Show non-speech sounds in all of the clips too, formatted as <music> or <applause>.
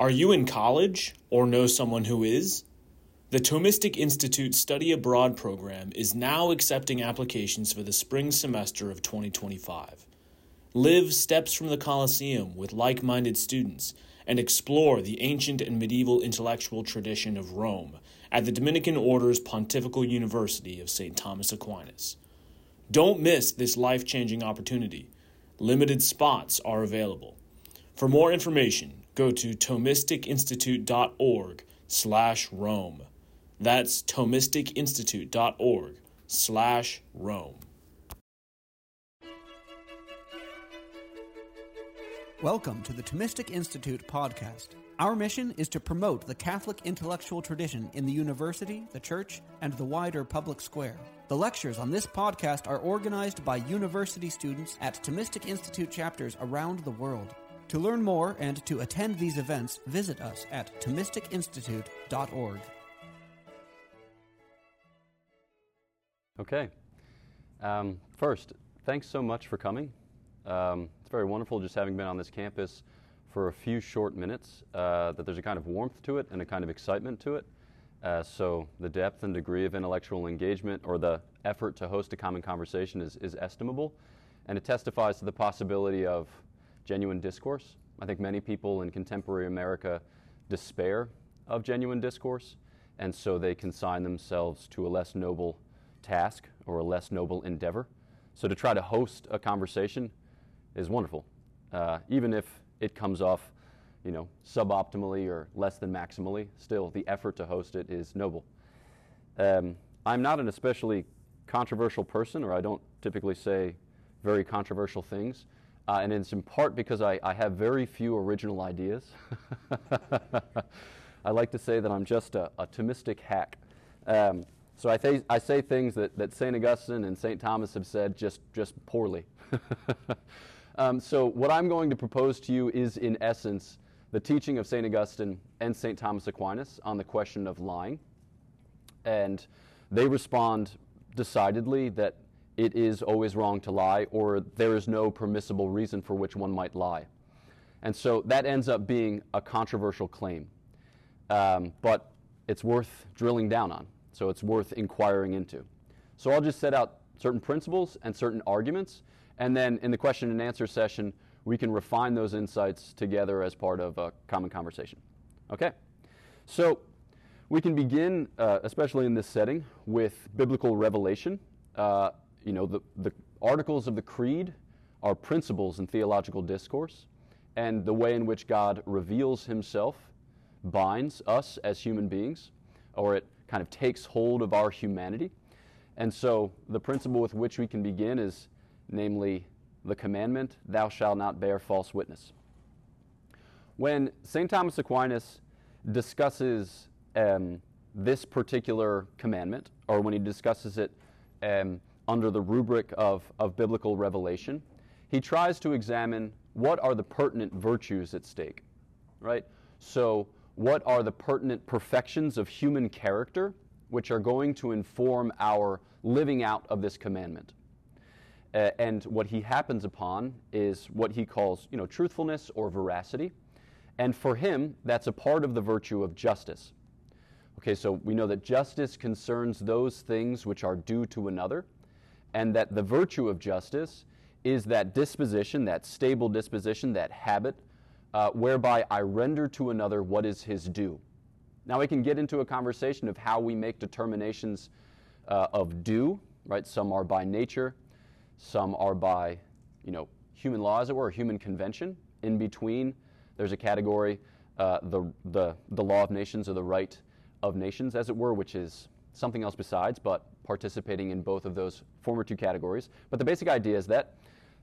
Are you in college or know someone who is? The Thomistic Institute Study Abroad program is now accepting applications for the spring semester of 2025. Live steps from the Colosseum with like minded students and explore the ancient and medieval intellectual tradition of Rome at the Dominican Order's Pontifical University of St. Thomas Aquinas. Don't miss this life changing opportunity. Limited spots are available. For more information, go to thomisticinstitute.org slash Rome. That's thomisticinstitute.org slash Rome. Welcome to the Thomistic Institute podcast. Our mission is to promote the Catholic intellectual tradition in the university, the church, and the wider public square. The lectures on this podcast are organized by university students at Thomistic Institute chapters around the world. To learn more and to attend these events, visit us at ThomisticInstitute.org. Okay. Um, first, thanks so much for coming. Um, it's very wonderful just having been on this campus for a few short minutes, uh, that there's a kind of warmth to it and a kind of excitement to it. Uh, so the depth and degree of intellectual engagement or the effort to host a common conversation is, is estimable. And it testifies to the possibility of genuine discourse. I think many people in contemporary America despair of genuine discourse, and so they consign themselves to a less noble task or a less noble endeavor. So to try to host a conversation is wonderful, uh, even if it comes off, you know, suboptimally or less than maximally. Still, the effort to host it is noble. Um, I'm not an especially controversial person, or I don't typically say very controversial things. Uh, and it's in part because I, I have very few original ideas. <laughs> I like to say that I'm just a, a Thomistic hack. Um, so I, th- I say things that, that St. Augustine and St. Thomas have said just, just poorly. <laughs> um, so what I'm going to propose to you is, in essence, the teaching of St. Augustine and St. Thomas Aquinas on the question of lying. And they respond decidedly that it is always wrong to lie, or there is no permissible reason for which one might lie. And so that ends up being a controversial claim. Um, but it's worth drilling down on, so it's worth inquiring into. So I'll just set out certain principles and certain arguments, and then in the question and answer session, we can refine those insights together as part of a common conversation. Okay? So we can begin, uh, especially in this setting, with biblical revelation. Uh, you know, the, the articles of the creed are principles in theological discourse, and the way in which God reveals himself binds us as human beings, or it kind of takes hold of our humanity. And so the principle with which we can begin is namely the commandment, Thou shalt not bear false witness. When St. Thomas Aquinas discusses um, this particular commandment, or when he discusses it um, under the rubric of, of biblical revelation, he tries to examine what are the pertinent virtues at stake, right? So, what are the pertinent perfections of human character which are going to inform our living out of this commandment? Uh, and what he happens upon is what he calls, you know, truthfulness or veracity. And for him, that's a part of the virtue of justice. Okay, so we know that justice concerns those things which are due to another and that the virtue of justice is that disposition, that stable disposition, that habit, uh, whereby I render to another what is his due. Now we can get into a conversation of how we make determinations uh, of due, right? Some are by nature, some are by, you know, human law, as it were, human convention. In between, there's a category, uh, the, the, the law of nations or the right of nations, as it were, which is something else besides, but participating in both of those former two categories. But the basic idea is that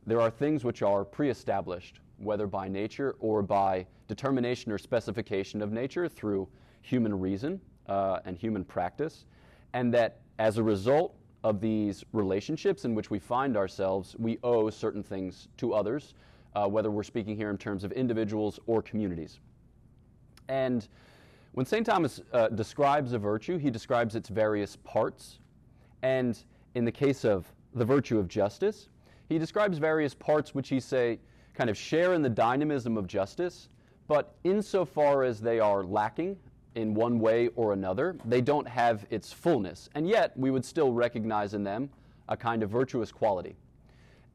there are things which are pre established, whether by nature or by determination or specification of nature through human reason uh, and human practice, and that as a result of these relationships in which we find ourselves, we owe certain things to others, uh, whether we're speaking here in terms of individuals or communities. And when St. Thomas uh, describes a virtue, he describes its various parts. And in the case of the virtue of justice, he describes various parts which he say kind of share in the dynamism of justice, but insofar as they are lacking in one way or another, they don't have its fullness. And yet, we would still recognize in them a kind of virtuous quality.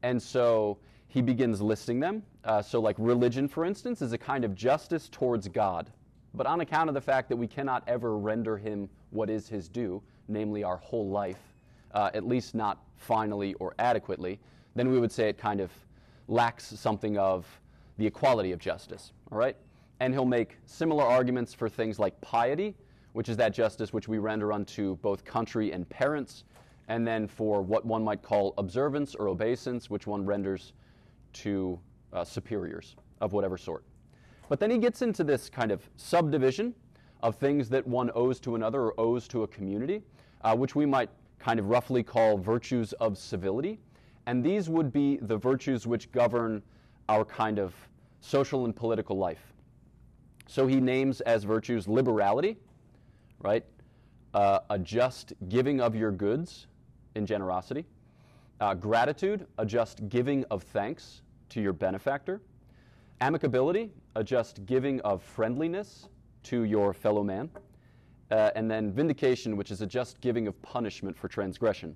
And so he begins listing them. Uh, so, like religion, for instance, is a kind of justice towards God. But on account of the fact that we cannot ever render him what is his due, namely our whole life, uh, at least not finally or adequately, then we would say it kind of lacks something of the equality of justice. All right? And he'll make similar arguments for things like piety, which is that justice which we render unto both country and parents, and then for what one might call observance or obeisance, which one renders to uh, superiors of whatever sort. But then he gets into this kind of subdivision of things that one owes to another or owes to a community, uh, which we might kind of roughly call virtues of civility. And these would be the virtues which govern our kind of social and political life. So he names as virtues liberality, right? Uh, a just giving of your goods in generosity, uh, gratitude, a just giving of thanks to your benefactor, amicability, a just giving of friendliness to your fellow man, uh, and then vindication, which is a just giving of punishment for transgression.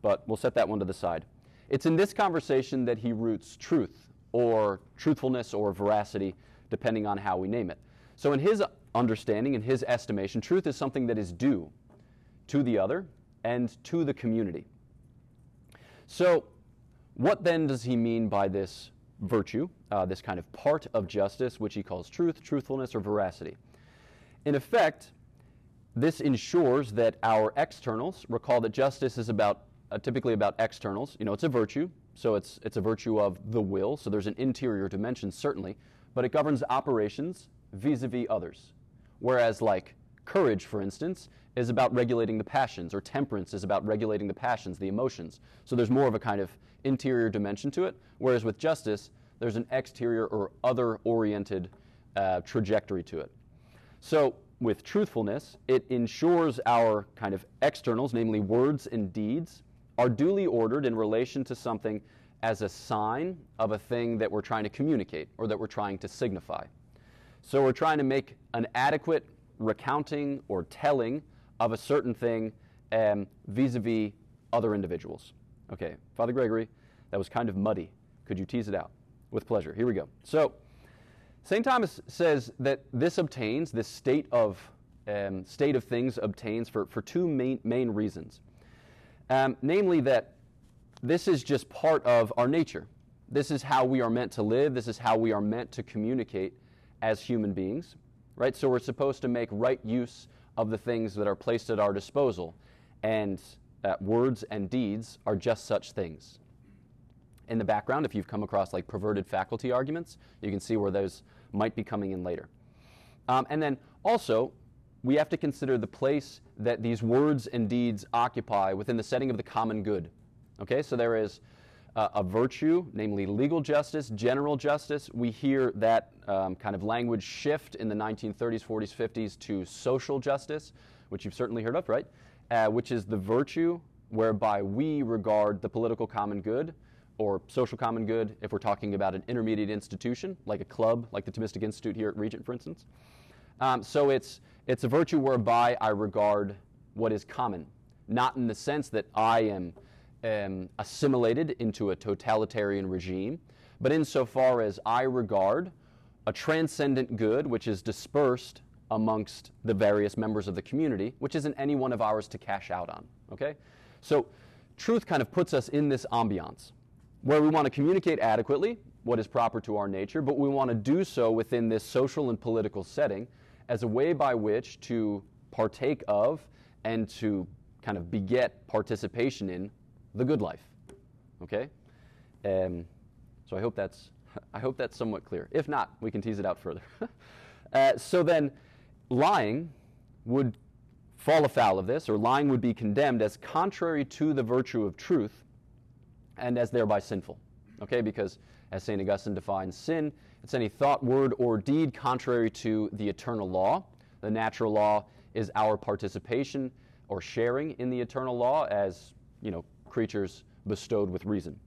But we'll set that one to the side. It's in this conversation that he roots truth, or truthfulness, or veracity, depending on how we name it. So, in his understanding, in his estimation, truth is something that is due to the other and to the community. So, what then does he mean by this virtue, uh, this kind of part of justice, which he calls truth, truthfulness, or veracity? In effect, this ensures that our externals, recall that justice is about uh, typically about externals. You know, it's a virtue, so it's, it's a virtue of the will, so there's an interior dimension, certainly, but it governs operations vis a vis others. Whereas, like courage, for instance, is about regulating the passions, or temperance is about regulating the passions, the emotions. So there's more of a kind of interior dimension to it, whereas with justice, there's an exterior or other oriented uh, trajectory to it. So with truthfulness, it ensures our kind of externals, namely words and deeds, are duly ordered in relation to something as a sign of a thing that we're trying to communicate or that we're trying to signify. So we're trying to make an adequate recounting or telling of a certain thing vis a vis other individuals. Okay, Father Gregory, that was kind of muddy. Could you tease it out? With pleasure. Here we go. So, St. Thomas says that this obtains, this state of, um, state of things obtains for, for two main, main reasons. Um, namely, that this is just part of our nature. This is how we are meant to live. This is how we are meant to communicate as human beings, right? So we're supposed to make right use of the things that are placed at our disposal. And uh, words and deeds are just such things. In the background, if you've come across like perverted faculty arguments, you can see where those might be coming in later. Um, and then also, we have to consider the place that these words and deeds occupy within the setting of the common good. Okay, so there is uh, a virtue, namely legal justice, general justice. We hear that um, kind of language shift in the 1930s, 40s, 50s to social justice, which you've certainly heard of, right? Uh, which is the virtue whereby we regard the political common good or social common good if we're talking about an intermediate institution, like a club, like the Thomistic Institute here at Regent, for instance. Um, so it's, it's a virtue whereby I regard what is common, not in the sense that I am assimilated into a totalitarian regime, but insofar as I regard a transcendent good which is dispersed amongst the various members of the community, which isn't any one of ours to cash out on. Okay? So truth kind of puts us in this ambiance where we want to communicate adequately what is proper to our nature, but we want to do so within this social and political setting as a way by which to partake of and to kind of beget participation in the good life. Okay? Um, so I hope that's <laughs> I hope that's somewhat clear. If not, we can tease it out further. <laughs> uh, so then, lying would fall afoul of this, or lying would be condemned as contrary to the virtue of truth, and as thereby sinful. Okay, because as St. Augustine defines sin, it's any thought, word, or deed contrary to the eternal law. The natural law is our participation or sharing in the eternal law as, you know, creatures bestowed with reason.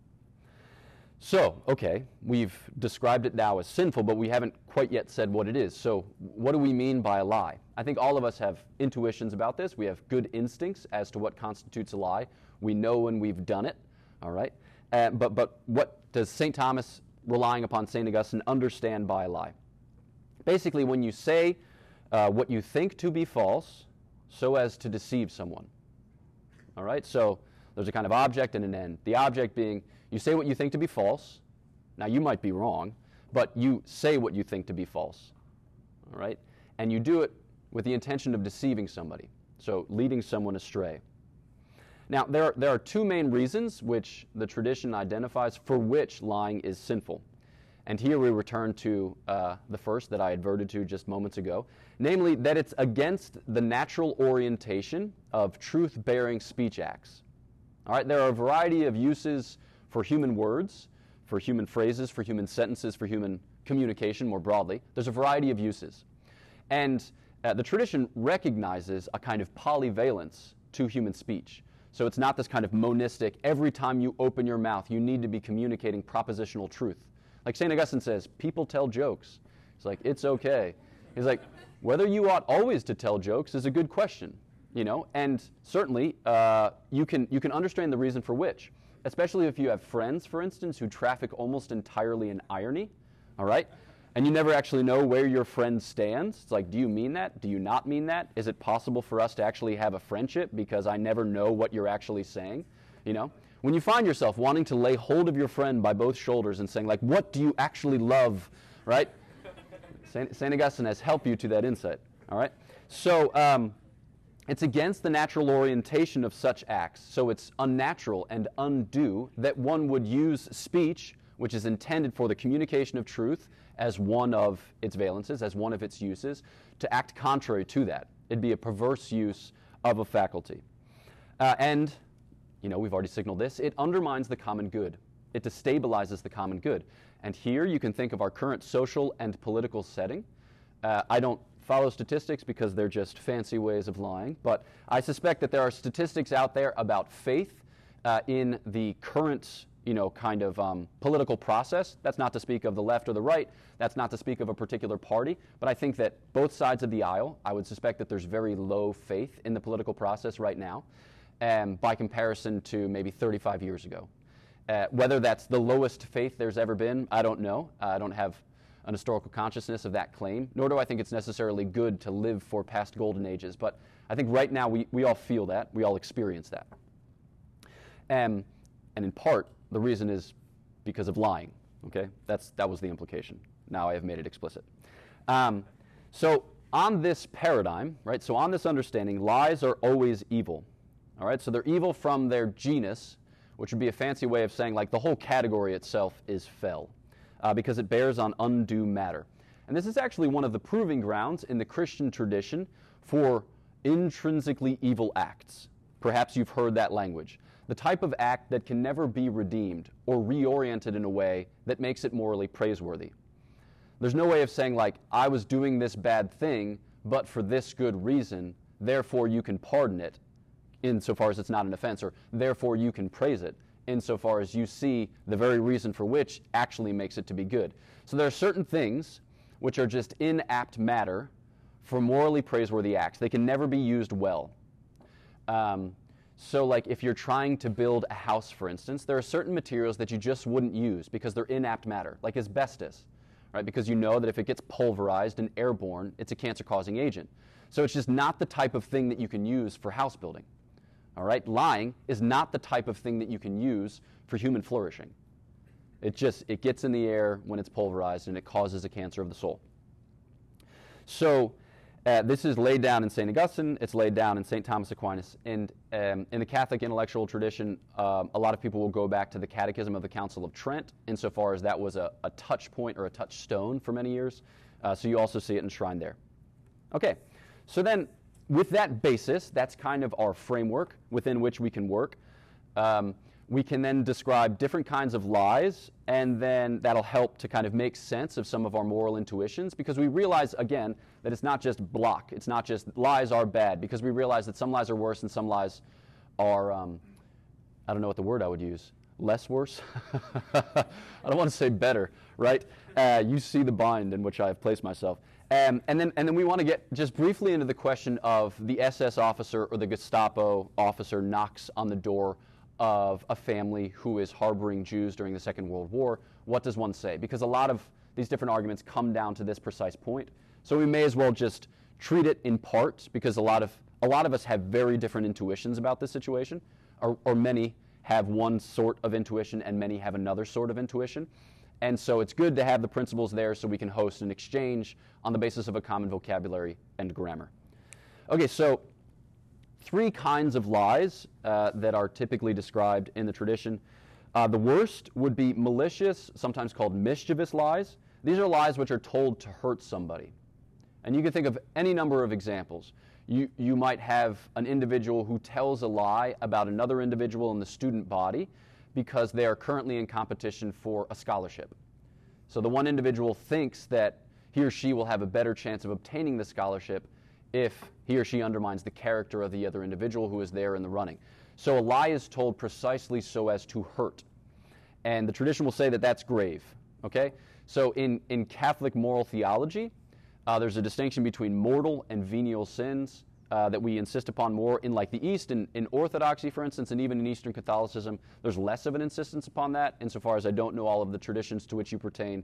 So, okay, we've described it now as sinful, but we haven't quite yet said what it is. So, what do we mean by a lie? I think all of us have intuitions about this. We have good instincts as to what constitutes a lie. We know when we've done it, all right? Uh, but, but what does St. Thomas, relying upon St. Augustine, understand by a lie? Basically, when you say uh, what you think to be false so as to deceive someone, all right? So, there's a kind of object and an end. The object being, you say what you think to be false. Now, you might be wrong, but you say what you think to be false. All right? And you do it with the intention of deceiving somebody, so leading someone astray. Now, there are, there are two main reasons which the tradition identifies for which lying is sinful. And here we return to uh, the first that I adverted to just moments ago, namely that it's against the natural orientation of truth bearing speech acts. All right, there are a variety of uses for human words, for human phrases, for human sentences, for human communication more broadly. There's a variety of uses. And uh, the tradition recognizes a kind of polyvalence to human speech. So it's not this kind of monistic, every time you open your mouth, you need to be communicating propositional truth. Like St. Augustine says, people tell jokes. It's like, it's okay. He's like, whether you ought always to tell jokes is a good question, you know, and certainly uh, you, can, you can understand the reason for which especially if you have friends, for instance, who traffic almost entirely in irony, all right? And you never actually know where your friend stands. It's like, do you mean that? Do you not mean that? Is it possible for us to actually have a friendship because I never know what you're actually saying? You know? When you find yourself wanting to lay hold of your friend by both shoulders and saying, like, what do you actually love, right? <laughs> St. Augustine has helped you to that insight, all right? So, um, it's against the natural orientation of such acts, so it's unnatural and undue that one would use speech, which is intended for the communication of truth, as one of its valences, as one of its uses, to act contrary to that. It'd be a perverse use of a faculty. Uh, and, you know, we've already signaled this, it undermines the common good. It destabilizes the common good. And here you can think of our current social and political setting. Uh, I don't follow statistics because they're just fancy ways of lying. But I suspect that there are statistics out there about faith uh, in the current, you know, kind of um, political process. That's not to speak of the left or the right. That's not to speak of a particular party. But I think that both sides of the aisle, I would suspect that there's very low faith in the political process right now, um, by comparison to maybe 35 years ago. Uh, whether that's the lowest faith there's ever been, I don't know. I don't have an historical consciousness of that claim, nor do I think it's necessarily good to live for past golden ages. But I think right now we, we all feel that, we all experience that. Um, and in part, the reason is because of lying. Okay? That's, that was the implication. Now I have made it explicit. Um, so, on this paradigm, right, so on this understanding, lies are always evil. All right? So they're evil from their genus, which would be a fancy way of saying, like, the whole category itself is fell uh, because it bears on undue matter. And this is actually one of the proving grounds in the Christian tradition for intrinsically evil acts. Perhaps you've heard that language. The type of act that can never be redeemed or reoriented in a way that makes it morally praiseworthy. There's no way of saying, like, I was doing this bad thing, but for this good reason, therefore you can pardon it, insofar as it's not an offense, or therefore you can praise it insofar as you see the very reason for which actually makes it to be good. So there are certain things which are just inapt matter for morally praiseworthy acts. They can never be used well. Um, so, like if you're trying to build a house, for instance, there are certain materials that you just wouldn't use because they're inapt matter, like asbestos, right? Because you know that if it gets pulverized and airborne, it's a cancer causing agent. So, it's just not the type of thing that you can use for house building. All right? Lying is not the type of thing that you can use for human flourishing. It just it gets in the air when it's pulverized and it causes a cancer of the soul. So uh, this is laid down in St. Augustine. It's laid down in St. Thomas Aquinas. And um, in the Catholic intellectual tradition, um, a lot of people will go back to the Catechism of the Council of Trent, insofar as that was a, a touch point or a touchstone for many years. Uh, so you also see it enshrined there. Okay, so then with that basis, that's kind of our framework within which we can work. Um, we can then describe different kinds of lies, and then that'll help to kind of make sense of some of our moral intuitions because we realize, again, that it's not just block. It's not just lies are bad because we realize that some lies are worse and some lies are, um, I don't know what the word I would use, less worse. <laughs> I don't want to say better, right? Uh, you see the bind in which I have placed myself. Um, and, then, and then we want to get just briefly into the question of the SS officer or the Gestapo officer knocks on the door of a family who is harboring Jews during the Second World War. What does one say? Because a lot of these different arguments come down to this precise point. So we may as well just treat it in part because a lot of, a lot of us have very different intuitions about this situation, or, or many have one sort of intuition and many have another sort of intuition. And so it's good to have the principles there so we can host an exchange on the basis of a common vocabulary and grammar. Okay, so three kinds of lies uh, that are typically described in the tradition. Uh, the worst would be malicious, sometimes called mischievous lies. These are lies which are told to hurt somebody. And you can think of any number of examples. You, you might have an individual who tells a lie about another individual in the student body because they are currently in competition for a scholarship. So the one individual thinks that he or she will have a better chance of obtaining the scholarship if he or she undermines the character of the other individual who is there in the running. So a lie is told precisely so as to hurt. And the tradition will say that that's grave. Okay? So in, in Catholic moral theology, uh, there's a distinction between mortal and venial sins uh, that we insist upon more in like the East, in, in Orthodoxy, for instance, and even in Eastern Catholicism, there's less of an insistence upon that. Insofar as I don't know all of the traditions to which you pertain,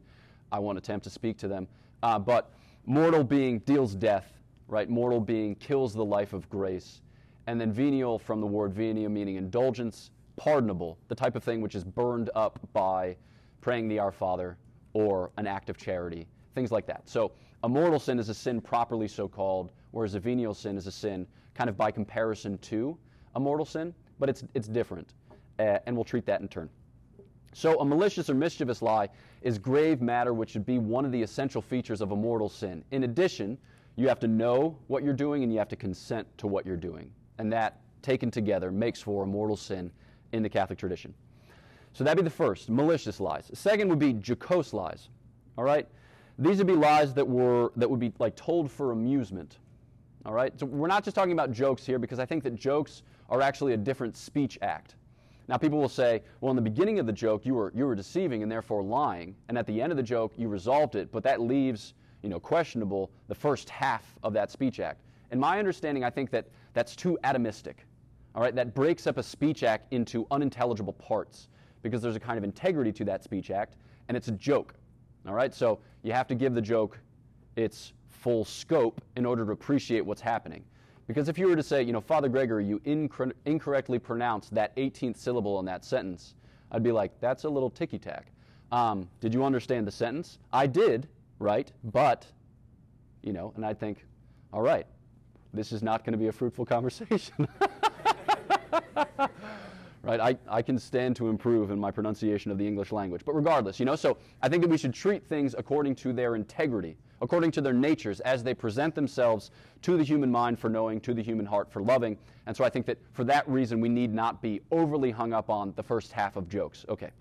I won't attempt to speak to them. Uh, but mortal being deals death, right? Mortal being kills the life of grace. And then venial from the word venia, meaning indulgence, pardonable, the type of thing which is burned up by praying the Our Father or an act of charity, things like that. So a mortal sin is a sin properly so called whereas a venial sin is a sin kind of by comparison to a mortal sin, but it's, it's different. Uh, and we'll treat that in turn. So, a malicious or mischievous lie is grave matter which should be one of the essential features of a mortal sin. In addition, you have to know what you're doing and you have to consent to what you're doing. And that, taken together, makes for a mortal sin in the Catholic tradition. So that'd be the first, malicious lies. Second would be jocose lies. All right? These would be lies that were that would be like told for amusement. All right? So we're not just talking about jokes here because I think that jokes are actually a different speech act. Now, people will say, well, in the beginning of the joke, you were, you were deceiving and therefore lying. And at the end of the joke, you resolved it, but that leaves, you know, questionable the first half of that speech act. In my understanding, I think that that's too atomistic. All right? That breaks up a speech act into unintelligible parts because there's a kind of integrity to that speech act, and it's a joke. All right? So you have to give the joke its full scope in order to appreciate what's happening. Because if you were to say, you know, Father Gregory, you incor- incorrectly pronounced that 18th syllable in that sentence, I'd be like, that's a little ticky tack. Um, did you understand the sentence? I did, right? But, you know, and I'd think, all right, this is not going to be a fruitful <laughs> conversation. <laughs> right? I, I can stand to improve in my pronunciation of the English language. But regardless, you know, so I think that we should treat things according to their integrity according to their natures as they present themselves to the human mind for knowing, to the human heart for loving. And so I think that for that reason, we need not be overly hung up on the first half of jokes. Okay.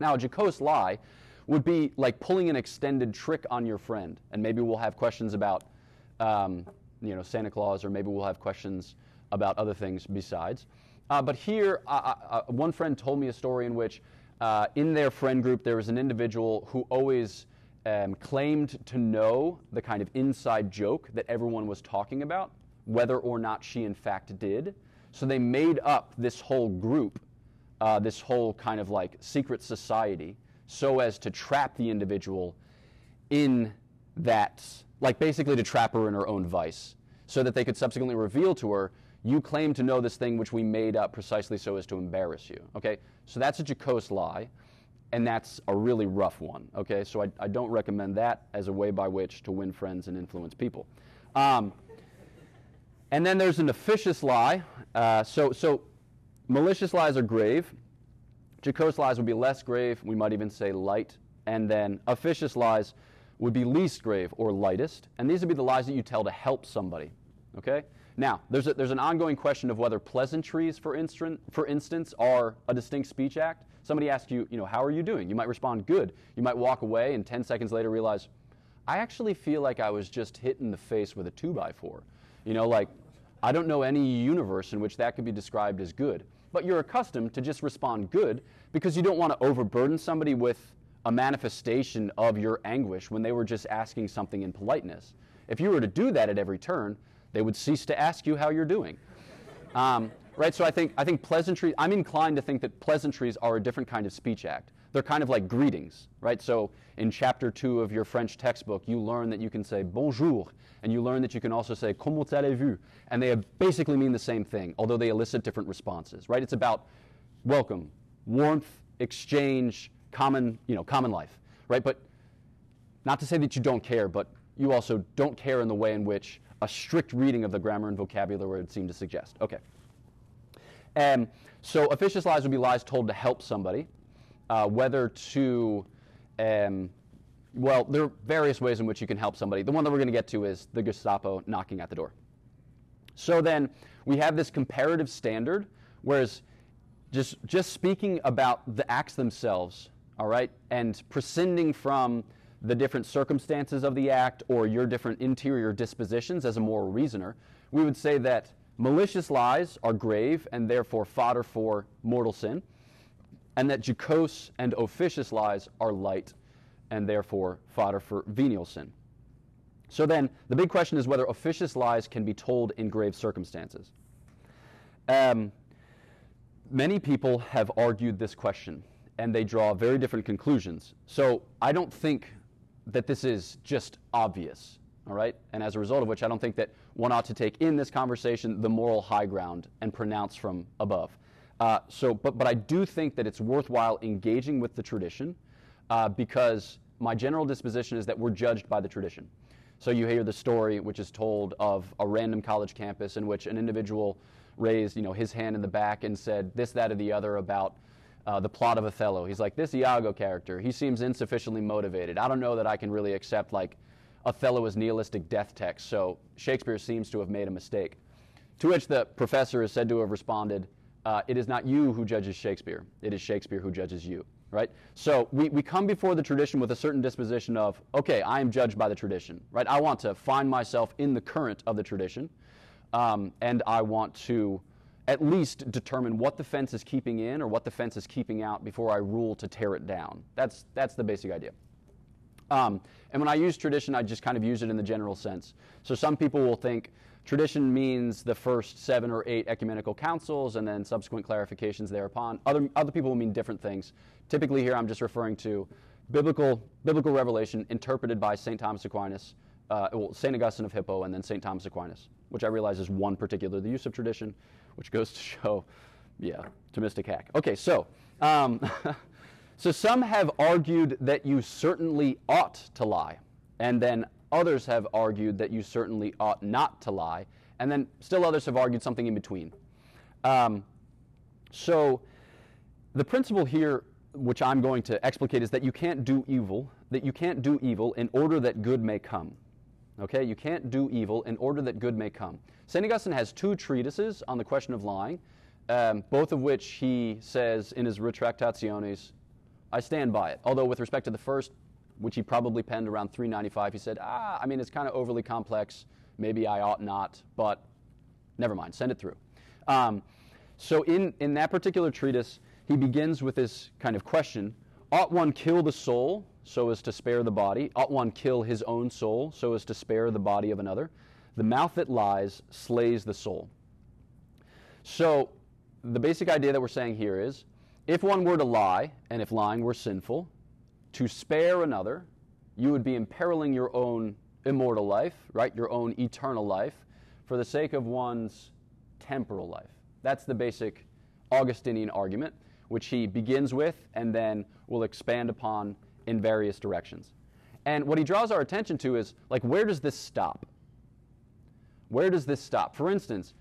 Now, a jocose lie would be like pulling an extended trick on your friend. And maybe we'll have questions about, um, you know, Santa Claus, or maybe we'll have questions about other things besides. Uh, but here, uh, uh, one friend told me a story in which, uh, in their friend group, there was an individual who always um, claimed to know the kind of inside joke that everyone was talking about, whether or not she in fact did. So they made up this whole group, uh, this whole kind of like secret society, so as to trap the individual in that, like basically to trap her in her own vice, so that they could subsequently reveal to her, you claim to know this thing which we made up precisely so as to embarrass you. Okay? So that's a jocose lie and that's a really rough one. Okay, so I, I, don't recommend that as a way by which to win friends and influence people. Um, and then there's an officious lie. Uh, so, so malicious lies are grave. Jocose lies would be less grave. We might even say light. And then officious lies would be least grave or lightest. And these would be the lies that you tell to help somebody. Okay. Now, there's, a, there's an ongoing question of whether pleasantries, for, instance, for instance, are a distinct speech act. Somebody asks you, you know, how are you doing? You might respond, good. You might walk away and 10 seconds later realize, I actually feel like I was just hit in the face with a 2 by 4 You know, like, I don't know any universe in which that could be described as good. But you're accustomed to just respond good because you don't want to overburden somebody with a manifestation of your anguish when they were just asking something in politeness. If you were to do that at every turn, they would cease to ask you how you're doing. Um, right? So I think, I think pleasantries, I'm inclined to think that pleasantries are a different kind of speech act. They're kind of like greetings, right? So in chapter two of your French textbook, you learn that you can say bonjour, and you learn that you can also say comment allez-vous, and they basically mean the same thing, although they elicit different responses, right? It's about welcome, warmth, exchange, common, you know, common life, right? But not to say that you don't care, but you also don't care in the way in which a strict reading of the grammar and vocabulary would seem to suggest. Okay. Um, so officious lies would be lies told to help somebody, uh, whether to, um, well, there are various ways in which you can help somebody. The one that we're going to get to is the Gestapo knocking at the door. So then we have this comparative standard, whereas just, just speaking about the acts themselves, all right, and prescinding from the different circumstances of the act or your different interior dispositions as a moral reasoner, we would say that malicious lies are grave and therefore fodder for mortal sin, and that jocose and officious lies are light and therefore fodder for venial sin. So then, the big question is whether officious lies can be told in grave circumstances. Um, many people have argued this question, and they draw very different conclusions. So I don't think that this is just obvious, all right? And as a result of which, I don't think that one ought to take in this conversation the moral high ground and pronounce from above. Uh, so, but, but I do think that it's worthwhile engaging with the tradition uh, because my general disposition is that we're judged by the tradition. So you hear the story which is told of a random college campus in which an individual raised, you know, his hand in the back and said this, that, or the other about uh, the plot of Othello. He's like, this Iago character, he seems insufficiently motivated. I don't know that I can really accept like Othello as nihilistic death text, so Shakespeare seems to have made a mistake. To which the professor is said to have responded, uh, it is not you who judges Shakespeare, it is Shakespeare who judges you. Right? So we, we come before the tradition with a certain disposition of, okay, I am judged by the tradition. Right? I want to find myself in the current of the tradition, um, and I want to at least determine what the fence is keeping in or what the fence is keeping out before I rule to tear it down. That's, that's the basic idea. Um, and when I use tradition, I just kind of use it in the general sense. So some people will think tradition means the first seven or eight ecumenical councils and then subsequent clarifications thereupon. Other, other people will mean different things. Typically, here I'm just referring to biblical, biblical revelation interpreted by St. Thomas Aquinas, uh, well, St. Augustine of Hippo, and then St. Thomas Aquinas, which I realize is one particular. The use of tradition which goes to show, yeah, Thomistic hack. Okay, so, um, <laughs> so some have argued that you certainly ought to lie, and then others have argued that you certainly ought not to lie, and then still others have argued something in between. Um, so the principle here, which I'm going to explicate, is that you can't do evil, that you can't do evil in order that good may come. Okay, you can't do evil in order that good may come. St. Augustine has two treatises on the question of lying, um, both of which he says in his Retractationes, I stand by it. Although, with respect to the first, which he probably penned around 395, he said, ah, I mean, it's kind of overly complex. Maybe I ought not, but never mind, send it through. Um, so, in, in that particular treatise, he begins with this kind of question Ought one kill the soul so as to spare the body? Ought one kill his own soul so as to spare the body of another? The mouth that lies slays the soul. So, the basic idea that we're saying here is if one were to lie, and if lying were sinful, to spare another, you would be imperiling your own immortal life, right? Your own eternal life, for the sake of one's temporal life. That's the basic Augustinian argument, which he begins with and then will expand upon in various directions. And what he draws our attention to is like, where does this stop? Where does this stop? For instance,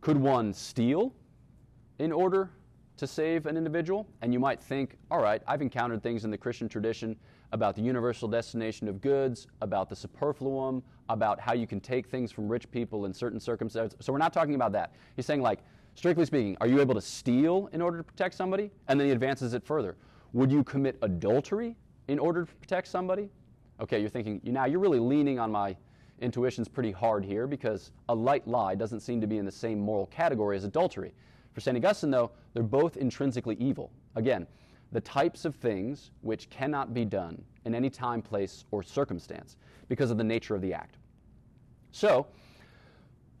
could one steal in order to save an individual? And you might think, all right, I've encountered things in the Christian tradition about the universal destination of goods, about the superfluum, about how you can take things from rich people in certain circumstances. So we're not talking about that. He's saying, like, strictly speaking, are you able to steal in order to protect somebody? And then he advances it further. Would you commit adultery in order to protect somebody? Okay, you're thinking, now you're really leaning on my intuition's pretty hard here because a light lie doesn't seem to be in the same moral category as adultery. For St. Augustine, though, they're both intrinsically evil. Again, the types of things which cannot be done in any time, place, or circumstance because of the nature of the act. So,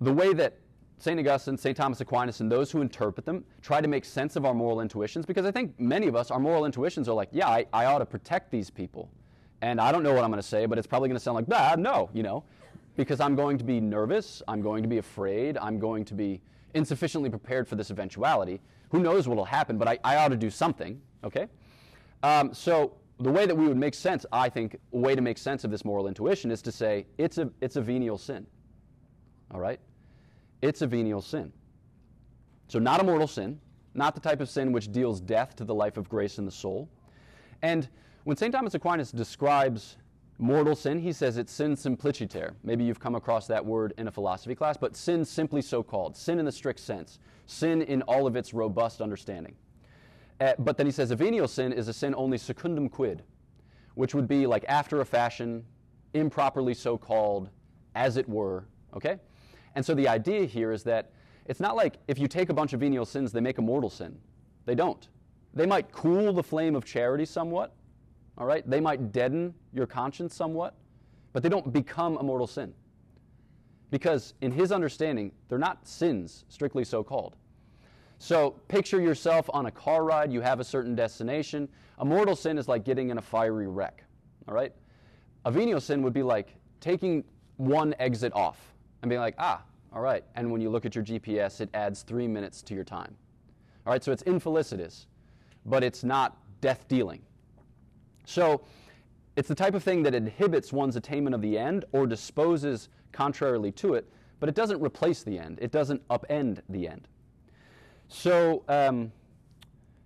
the way that St. Augustine, St. Thomas Aquinas, and those who interpret them try to make sense of our moral intuitions because I think many of us, our moral intuitions are like, yeah, I, I ought to protect these people. And I don't know what I'm going to say, but it's probably going to sound like, bah, no, you know, because I'm going to be nervous, I'm going to be afraid, I'm going to be insufficiently prepared for this eventuality. Who knows what will happen, but I, I ought to do something, okay? Um, so the way that we would make sense, I think, a way to make sense of this moral intuition is to say it's a, it's a venial sin. All right? It's a venial sin. So, not a mortal sin, not the type of sin which deals death to the life of grace in the soul. And when St. Thomas Aquinas describes mortal sin, he says it's sin simpliciter. Maybe you've come across that word in a philosophy class, but sin simply so called, sin in the strict sense, sin in all of its robust understanding. Uh, but then he says a venial sin is a sin only secundum quid, which would be like after a fashion, improperly so called, as it were. Okay? And so the idea here is that it's not like if you take a bunch of venial sins, they make a mortal sin. They don't. They might cool the flame of charity somewhat, all right? They might deaden your conscience somewhat, but they don't become a mortal sin. Because in his understanding, they're not sins, strictly so called. So picture yourself on a car ride, you have a certain destination. A mortal sin is like getting in a fiery wreck. All right? A venial sin would be like taking one exit off and being like, ah, all right. And when you look at your GPS, it adds three minutes to your time. All right, so it's infelicitous, but it's not death dealing. So it's the type of thing that inhibits one's attainment of the end or disposes contrarily to it, but it doesn't replace the end. It doesn't upend the end. So, um,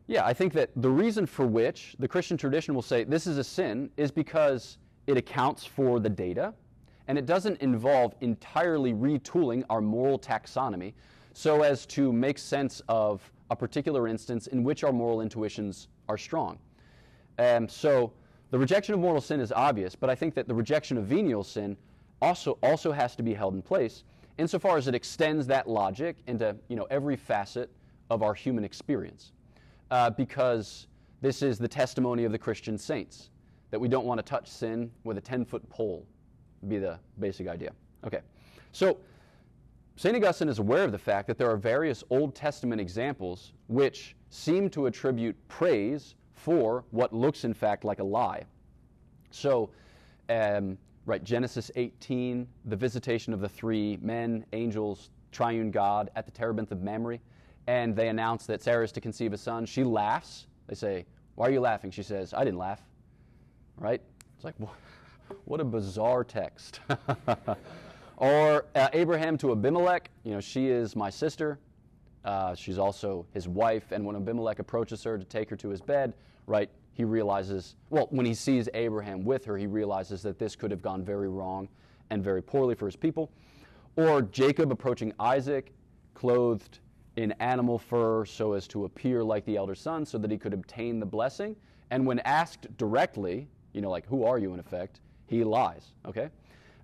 yeah, I think that the reason for which the Christian tradition will say this is a sin is because it accounts for the data and it doesn't involve entirely retooling our moral taxonomy so as to make sense of a particular instance in which our moral intuitions are strong. Um, so the rejection of mortal sin is obvious, but I think that the rejection of venial sin also, also has to be held in place insofar as it extends that logic into you know, every facet of our human experience. Uh, because this is the testimony of the Christian saints that we don't want to touch sin with a 10 foot pole, would be the basic idea. Okay, so St. Augustine is aware of the fact that there are various Old Testament examples which seem to attribute praise for what looks, in fact, like a lie. So, um, right, Genesis 18, the visitation of the three men, angels, triune God at the terebinth of Mamre and they announce that Sarah is to conceive a son. She laughs. They say, Why are you laughing? She says, I didn't laugh. Right? It's like, what a bizarre text. <laughs> or uh, Abraham to Abimelech, you know, she is my sister. Uh, she's also his wife. And when Abimelech approaches her to take her to his bed, right, he realizes, well, when he sees Abraham with her, he realizes that this could have gone very wrong and very poorly for his people. Or Jacob approaching Isaac, clothed in animal fur so as to appear like the elder son so that he could obtain the blessing. And when asked directly, you know, like, who are you in effect, he lies, okay?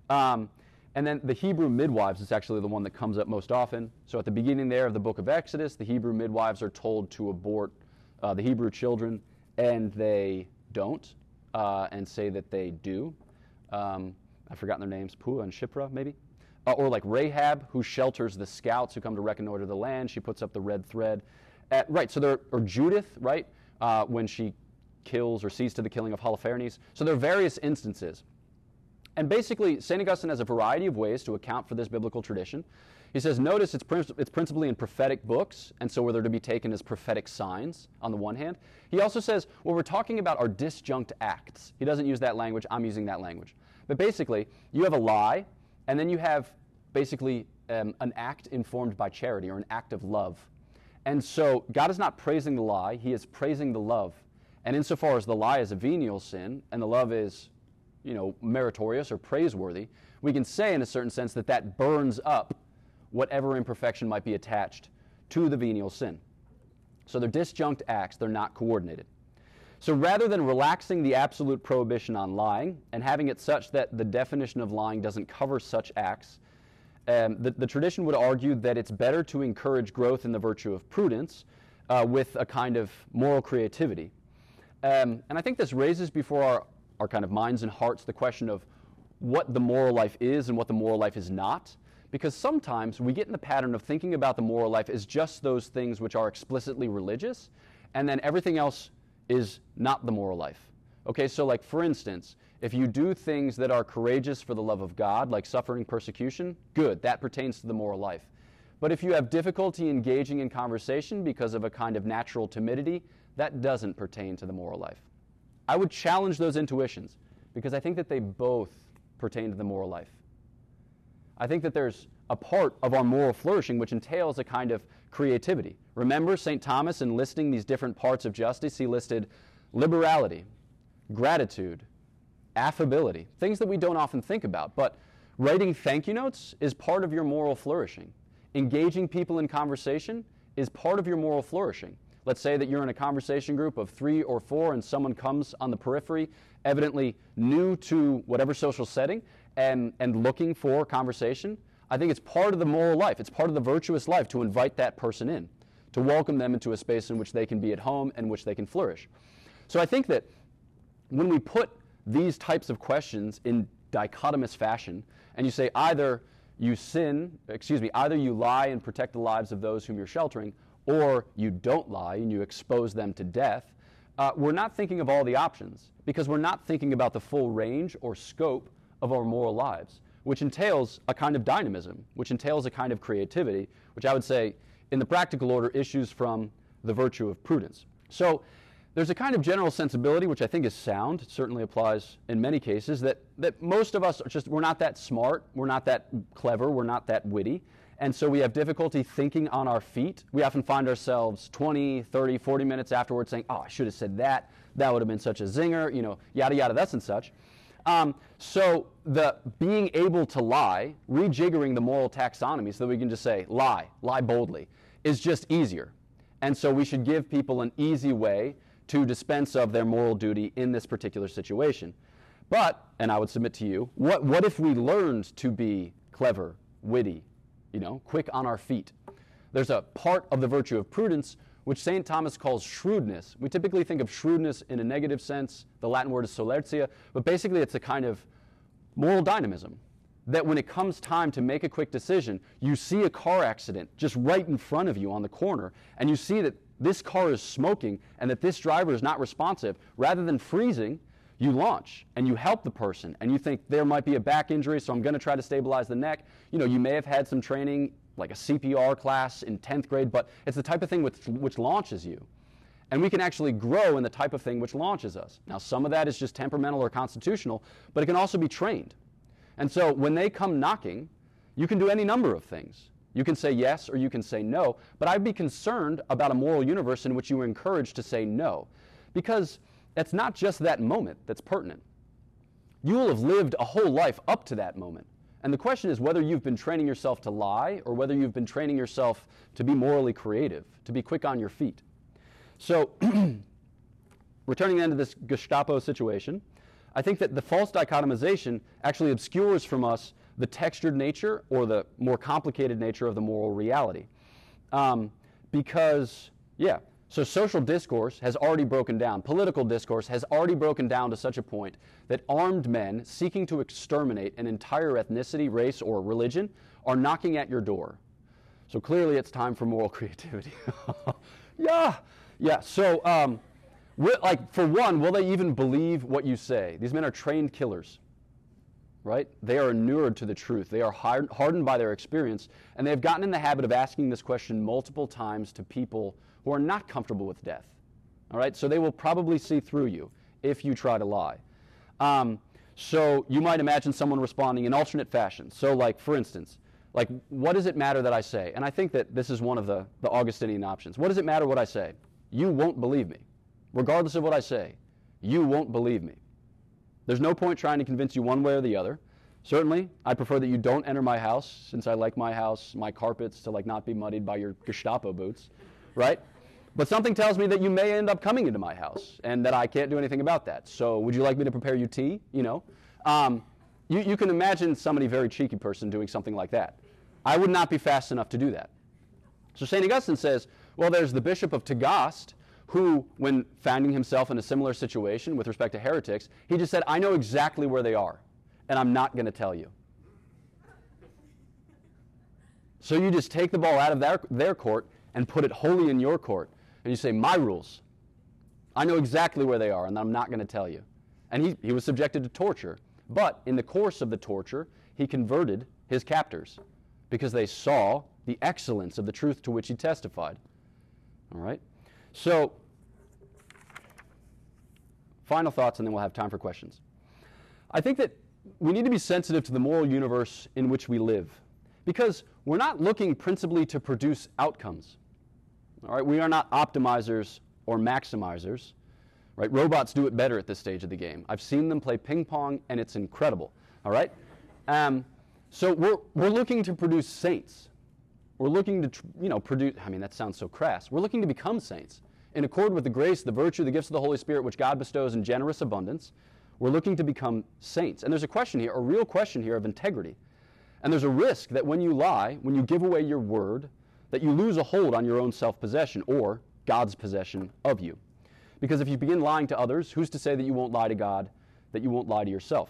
Um, and then the Hebrew midwives is actually the one that comes up most often. So at the beginning there of the book of Exodus, the Hebrew midwives are told to abort uh, the Hebrew children, and they don't, uh, and say that they do. Um, I've forgotten their names, Puah and Shiphrah, maybe? Uh, or like Rahab, who shelters the scouts who come to reconnoiter the land. She puts up the red thread. Uh, right, so there, or Judith, right, uh, when she kills or sees to the killing of Holofernes. So there are various instances. And basically, St. Augustine has a variety of ways to account for this biblical tradition. He says, notice it's, it's principally in prophetic books, and so they're to be taken as prophetic signs on the one hand. He also says, what we're talking about are disjunct acts. He doesn't use that language, I'm using that language. But basically, you have a lie, and then you have basically um, an act informed by charity or an act of love. And so God is not praising the lie, He is praising the love. And insofar as the lie is a venial sin and the love is, you know, meritorious or praiseworthy, we can say in a certain sense that that burns up whatever imperfection might be attached to the venial sin. So they're disjunct acts, they're not coordinated. So rather than relaxing the absolute prohibition on lying and having it such that the definition of lying doesn't cover such acts, um, the, the, tradition would argue that it's better to encourage growth in the virtue of prudence uh, with a kind of moral creativity. Um, and I think this raises before our, our kind of minds and hearts the question of what the moral life is and what the moral life is not. Because sometimes we get in the pattern of thinking about the moral life as just those things which are explicitly religious, and then everything else is not the moral life. Okay, so like for instance, if you do things that are courageous for the love of God, like suffering persecution, good, that pertains to the moral life. But if you have difficulty engaging in conversation because of a kind of natural timidity, that doesn't pertain to the moral life. I would challenge those intuitions because I think that they both pertain to the moral life. I think that there's a part of our moral flourishing which entails a kind of creativity. Remember St. Thomas in listing these different parts of justice, he listed liberality, gratitude, affability, things that we don't often think about. But writing thank you notes is part of your moral flourishing. Engaging people in conversation is part of your moral flourishing. Let's say that you're in a conversation group of three or four and someone comes on the periphery, evidently new to whatever social setting and, and looking for conversation. I think it's part of the moral life, it's part of the virtuous life to invite that person in, to welcome them into a space in which they can be at home and which they can flourish. So I think that when we put these types of questions in dichotomous fashion, and you say either you sin, excuse me, either you lie and protect the lives of those whom you're sheltering, or you don't lie and you expose them to death, uh, we're not thinking of all the options because we're not thinking about the full range or scope of our moral lives, which entails a kind of dynamism, which entails a kind of creativity, which I would say, in the practical order, issues from the virtue of prudence. So there's a kind of general sensibility, which I think is sound, it certainly applies in many cases, that, that most of us are just, we're not that smart, we're not that clever, we're not that witty. And so we have difficulty thinking on our feet. We often find ourselves 20, 30, 40 minutes afterwards saying, oh, I should have said that. That would have been such a zinger, you know, yada, yada, that's and such. Um, so the being able to lie, rejiggering the moral taxonomy so that we can just say, lie, lie boldly, is just easier. And so we should give people an easy way to dispense of their moral duty in this particular situation. But, and I would submit to you, what, what if we learned to be clever, witty, you know, quick on our feet? There's a part of the virtue of prudence which St. Thomas calls shrewdness. We typically think of shrewdness in a negative sense. The Latin word is solertia, but basically it's a kind of moral dynamism. That when it comes time to make a quick decision, you see a car accident just right in front of you on the corner, and you see that this car is smoking and that this driver is not responsive, rather than freezing, you launch and you help the person and you think there might be a back injury, so I'm going to try to stabilize the neck. You know, you may have had some training, like a CPR class in 10th grade, but it's the type of thing which, which launches you. And we can actually grow in the type of thing which launches us. Now, some of that is just temperamental or constitutional, but it can also be trained. And so when they come knocking, you can do any number of things. You can say yes or you can say no, but I'd be concerned about a moral universe in which you were encouraged to say no. Because it's not just that moment that's pertinent. You will have lived a whole life up to that moment. And the question is whether you've been training yourself to lie or whether you've been training yourself to be morally creative, to be quick on your feet. So, <clears throat> returning then to this Gestapo situation, I think that the false dichotomization actually obscures from us the textured nature or the more complicated nature of the moral reality. Um, because, yeah, so social discourse has already broken down. Political discourse has already broken down to such a point that armed men seeking to exterminate an entire ethnicity, race, or religion are knocking at your door. So clearly it's time for moral <laughs> creativity. <laughs> yeah, yeah. So, um, like, for one, will they even believe what you say? These men are trained killers right? They are inured to the truth. They are hardened by their experience, and they have gotten in the habit of asking this question multiple times to people who are not comfortable with death. All right? So they will probably see through you if you try to lie. Um, so you might imagine someone responding in alternate fashion. So, like, for instance, like, what does it matter that I say? And I think that this is one of the, the Augustinian options. What does it matter what I say? You won't believe me. Regardless of what I say, you won't believe me. There's no point trying to convince you one way or the other. Certainly, I prefer that you don't enter my house since I like my house, my carpets to like not be muddied by your Gestapo boots, right? But something tells me that you may end up coming into my house and that I can't do anything about that. So would you like me to prepare you tea? You know, um, you, you can imagine somebody very cheeky person doing something like that. I would not be fast enough to do that. So St. Augustine says, well, there's the Bishop of Tagaste who, when finding himself in a similar situation with respect to heretics, he just said, I know exactly where they are, and I'm not going to tell you. So you just take the ball out of their, their court and put it wholly in your court. And you say, My rules. I know exactly where they are, and I'm not going to tell you. And he, he was subjected to torture. But in the course of the torture, he converted his captors because they saw the excellence of the truth to which he testified. All right? So, final thoughts, and then we'll have time for questions. I think that we need to be sensitive to the moral universe in which we live because we're not looking principally to produce outcomes. All right? We are not optimizers or maximizers. Right? Robots do it better at this stage of the game. I've seen them play ping pong, and it's incredible. All right? Um, so we're, we're looking to produce saints. We're looking to, you know, produce, I mean, that sounds so crass. We're looking to become saints. In accord with the grace, the virtue, the gifts of the Holy Spirit, which God bestows in generous abundance, we're looking to become saints. And there's a question here, a real question here of integrity. And there's a risk that when you lie, when you give away your word, that you lose a hold on your own self possession or God's possession of you. Because if you begin lying to others, who's to say that you won't lie to God, that you won't lie to yourself?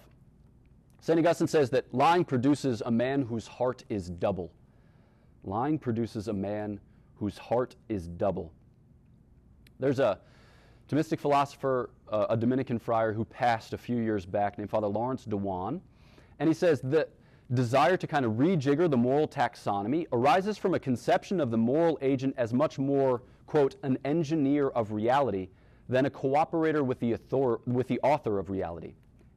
St. Augustine says that lying produces a man whose heart is double. Lying produces a man whose heart is double. There's a Thomistic philosopher, uh, a Dominican friar who passed a few years back named Father Lawrence Dewan, and he says that desire to kind of rejigger the moral taxonomy arises from a conception of the moral agent as much more, quote, an engineer of reality than a cooperator with the, author, with the author of reality.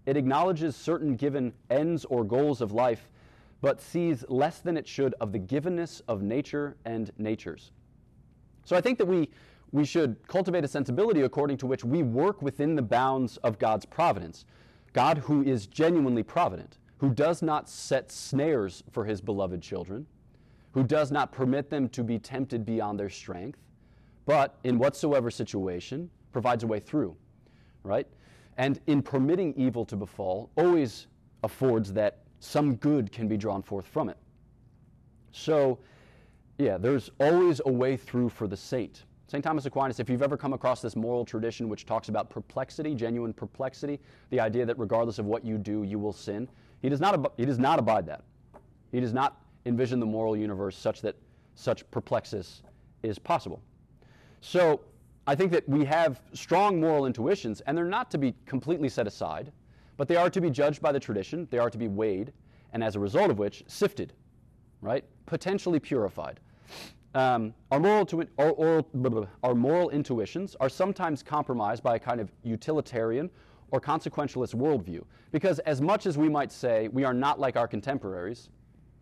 It acknowledges certain given ends or goals of life, but sees less than it should of the givenness of nature and natures. So I think that we, we should cultivate a sensibility according to which we work within the bounds of God's providence. God, who is genuinely provident, who does not set snares for his beloved children, who does not permit them to be tempted beyond their strength, but in whatsoever situation provides a way through, right? And in permitting evil to befall, always affords that some good can be drawn forth from it. So, yeah, there's always a way through for the saint. St. Thomas Aquinas, if you've ever come across this moral tradition which talks about perplexity, genuine perplexity, the idea that regardless of what you do, you will sin, he does not, he does not abide that. He does not envision the moral universe such that such perplexus is possible. So I think that we have strong moral intuitions, and they're not to be completely set aside, but they are to be judged by the tradition, they are to be weighed, and as a result of which, sifted, right? Potentially purified. Um, our, moral to, our, our, our moral intuitions are sometimes compromised by a kind of utilitarian or consequentialist worldview. Because as much as we might say we are not like our contemporaries,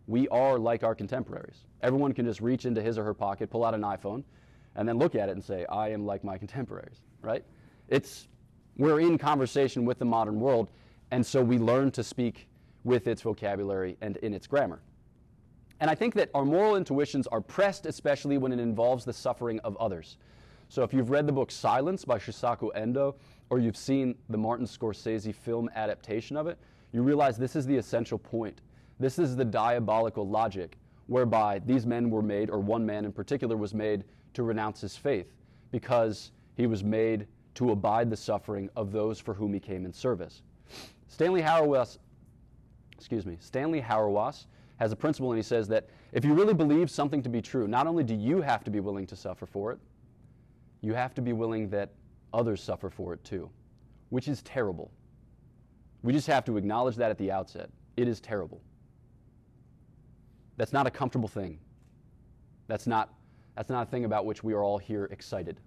we are like our contemporaries. Everyone can just reach into his or her pocket, pull out an iPhone, and then look at it and say, I am like my contemporaries, right? It's, we're in conversation with the modern world, and so we learn to speak with its vocabulary and in its grammar. And I think that our moral intuitions are pressed, especially when it involves the suffering of others. So if you've read the book Silence by Shusaku Endo, or you've seen the Martin Scorsese film adaptation of it, you realize this is the essential point. This is the diabolical logic whereby these men were made, or one man in particular was made to renounce his faith because he was made to abide the suffering of those for whom he came in service. Stanley Hauerwas, excuse me, Stanley Hauerwas has a principle and he says that if you really believe something to be true, not only do you have to be willing to suffer for it, you have to be willing that others suffer for it too, which is terrible. We just have to acknowledge that at the outset. It is terrible. That's not a comfortable thing. That's not, that's not a thing about which we are all here excited.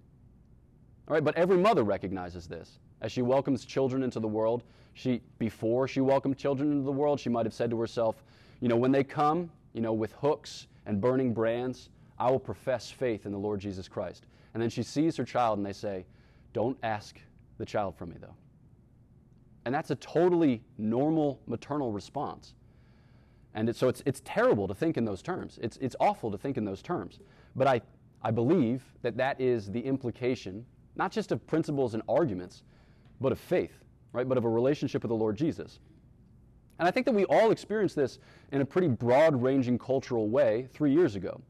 All right, but every mother recognizes this. As she welcomes children into the world, she before she welcomed children into the world, she might have said to herself, you know, when they come, you know, with hooks and burning brands, I will profess faith in the Lord Jesus Christ. And then she sees her child and they say, Don't ask the child from me, though. And that's a totally normal maternal response. And it, so it's, it's terrible to think in those terms. It's, it's awful to think in those terms. But I, I believe that that is the implication, not just of principles and arguments, but of faith, right? But of a relationship with the Lord Jesus. And I think that we all experienced this in a pretty broad ranging cultural way three years ago.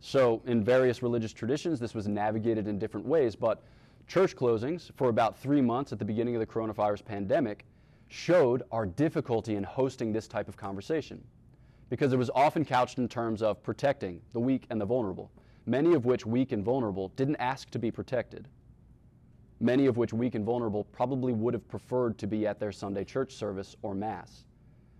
So, in various religious traditions, this was navigated in different ways, but Church closings for about three months at the beginning of the coronavirus pandemic showed our difficulty in hosting this type of conversation because it was often couched in terms of protecting the weak and the vulnerable, many of which weak and vulnerable didn't ask to be protected. Many of which weak and vulnerable probably would have preferred to be at their Sunday church service or Mass.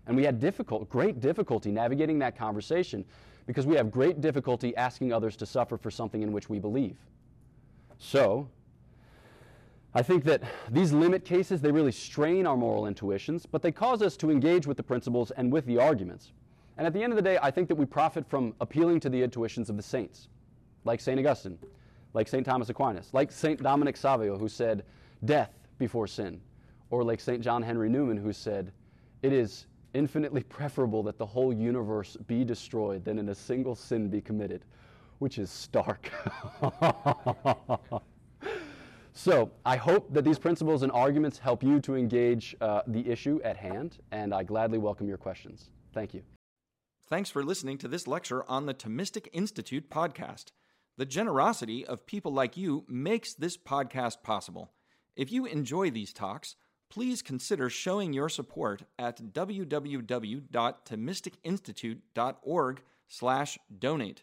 And we had difficult, great difficulty navigating that conversation because we have great difficulty asking others to suffer for something in which we believe. So, I think that these limit cases, they really strain our moral intuitions, but they cause us to engage with the principles and with the arguments. And at the end of the day, I think that we profit from appealing to the intuitions of the saints, like St. Augustine, like St. Thomas Aquinas, like St. Dominic Savio, who said, death before sin, or like St. John Henry Newman, who said, it is infinitely <laughs> preferable that the whole universe be destroyed than in a single sin be committed, which is stark. <laughs> so I hope that these principles and arguments help you to engage uh, the issue at hand, and I gladly welcome your questions. Thank you. Thanks for listening to this lecture on the Thomistic Institute podcast. The generosity of people like you makes this podcast possible. If you enjoy these talks, please consider showing your support at www.thomisticinstitute.org/donate.